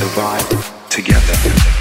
survived together.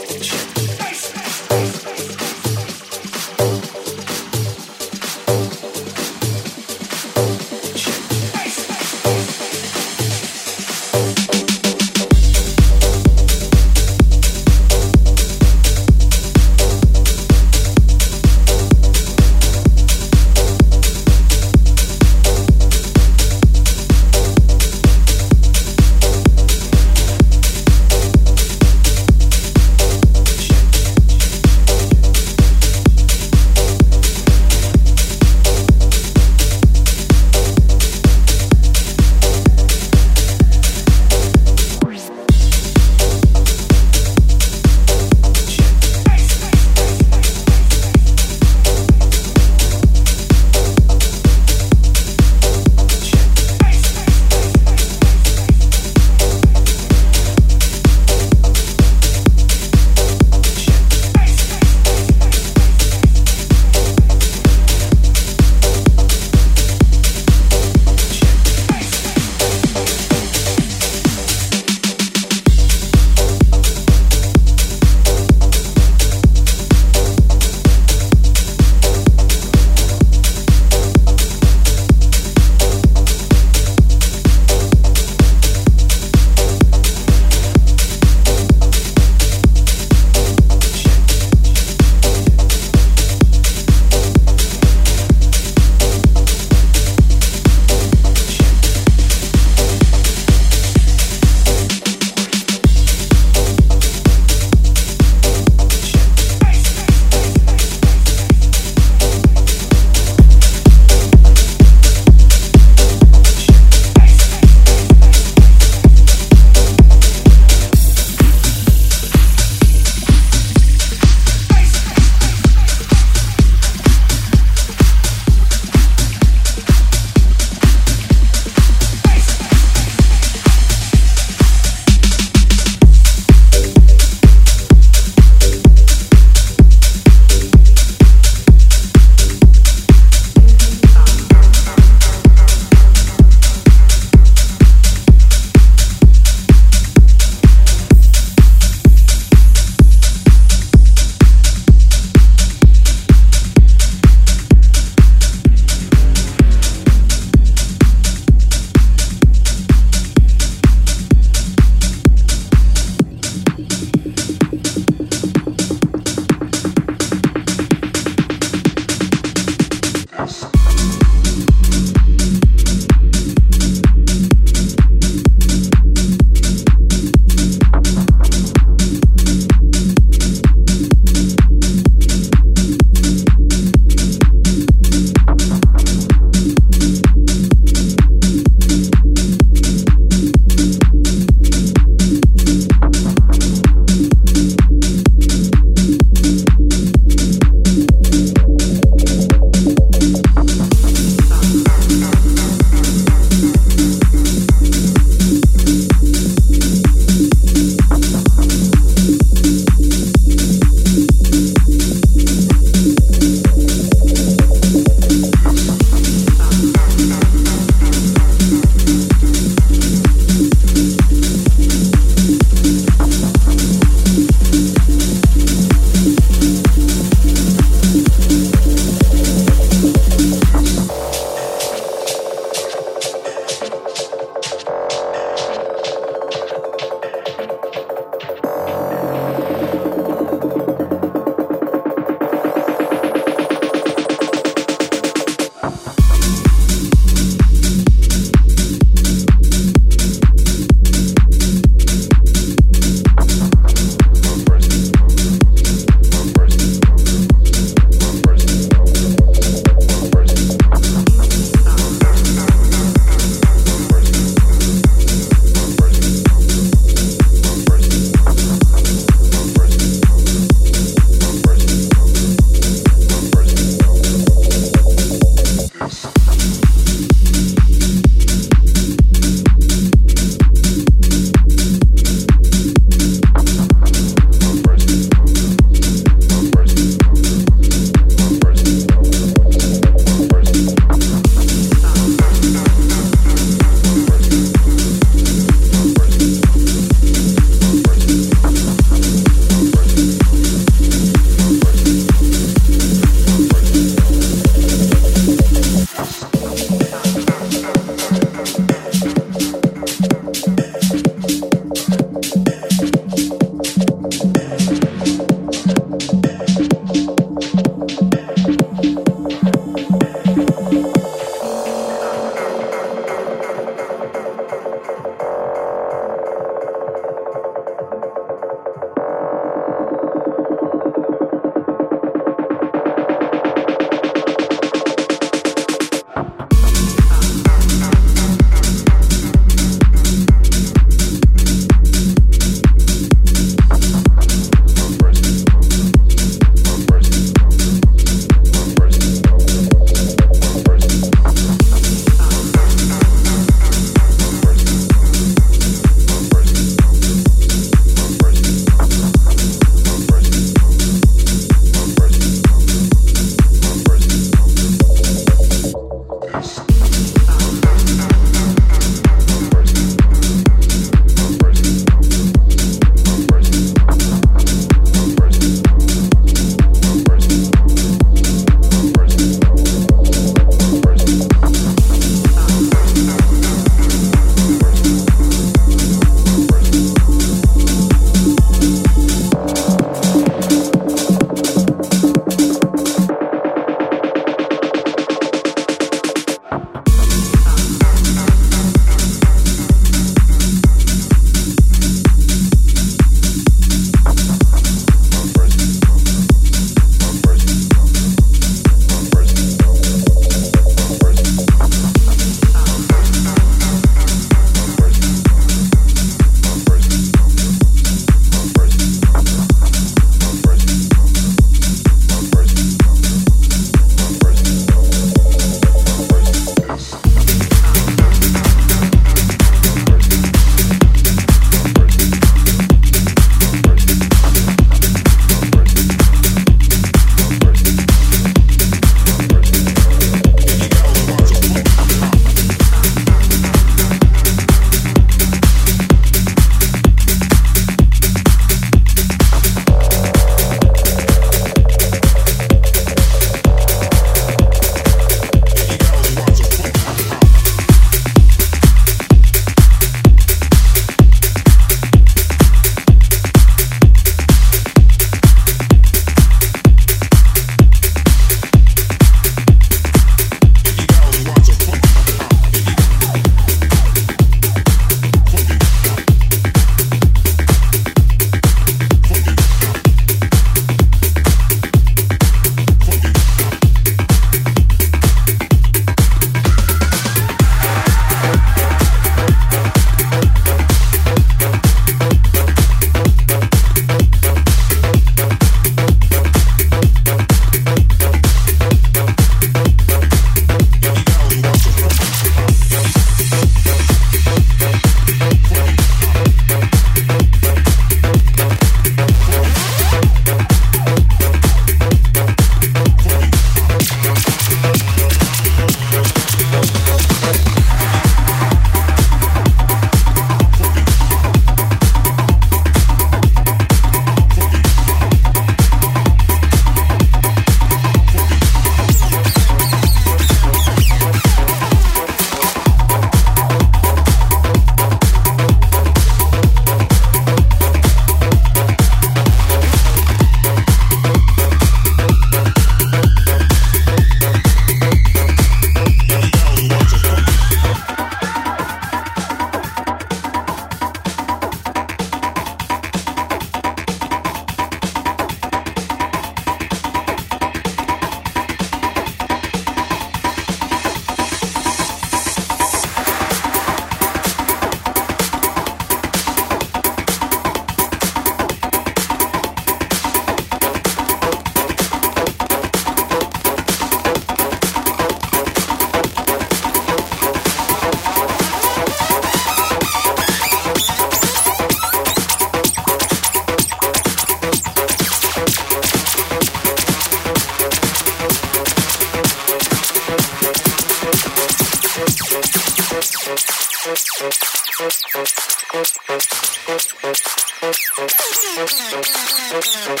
Thank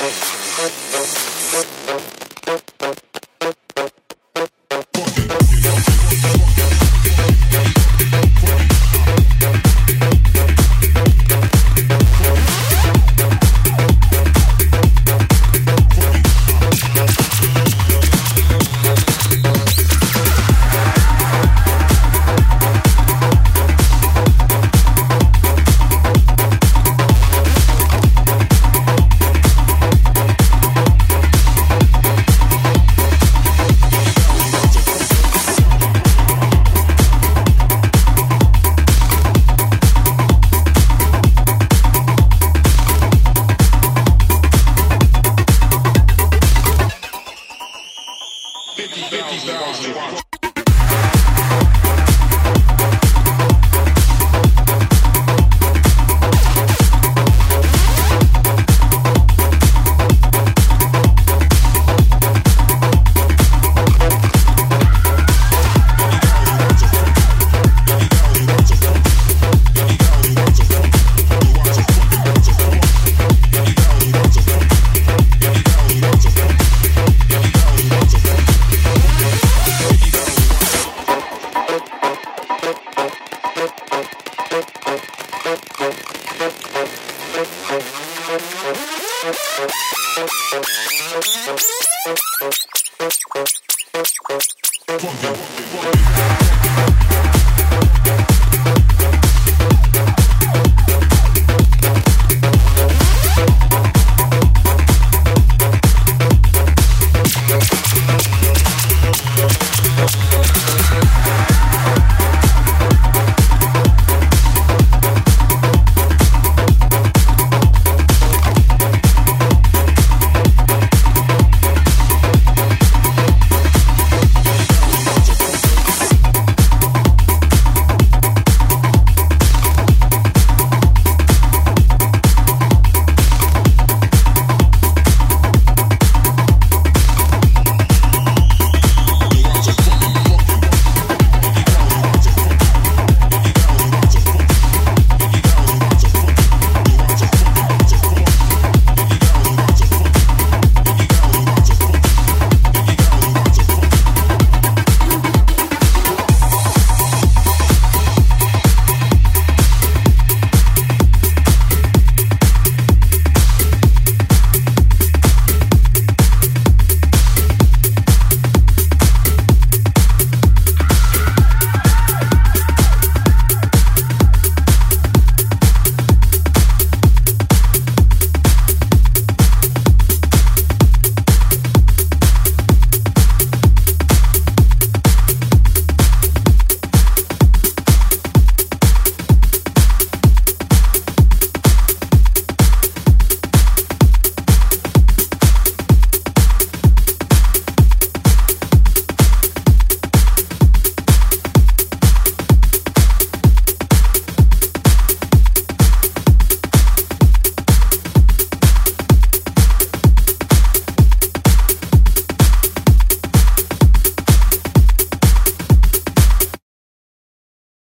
you.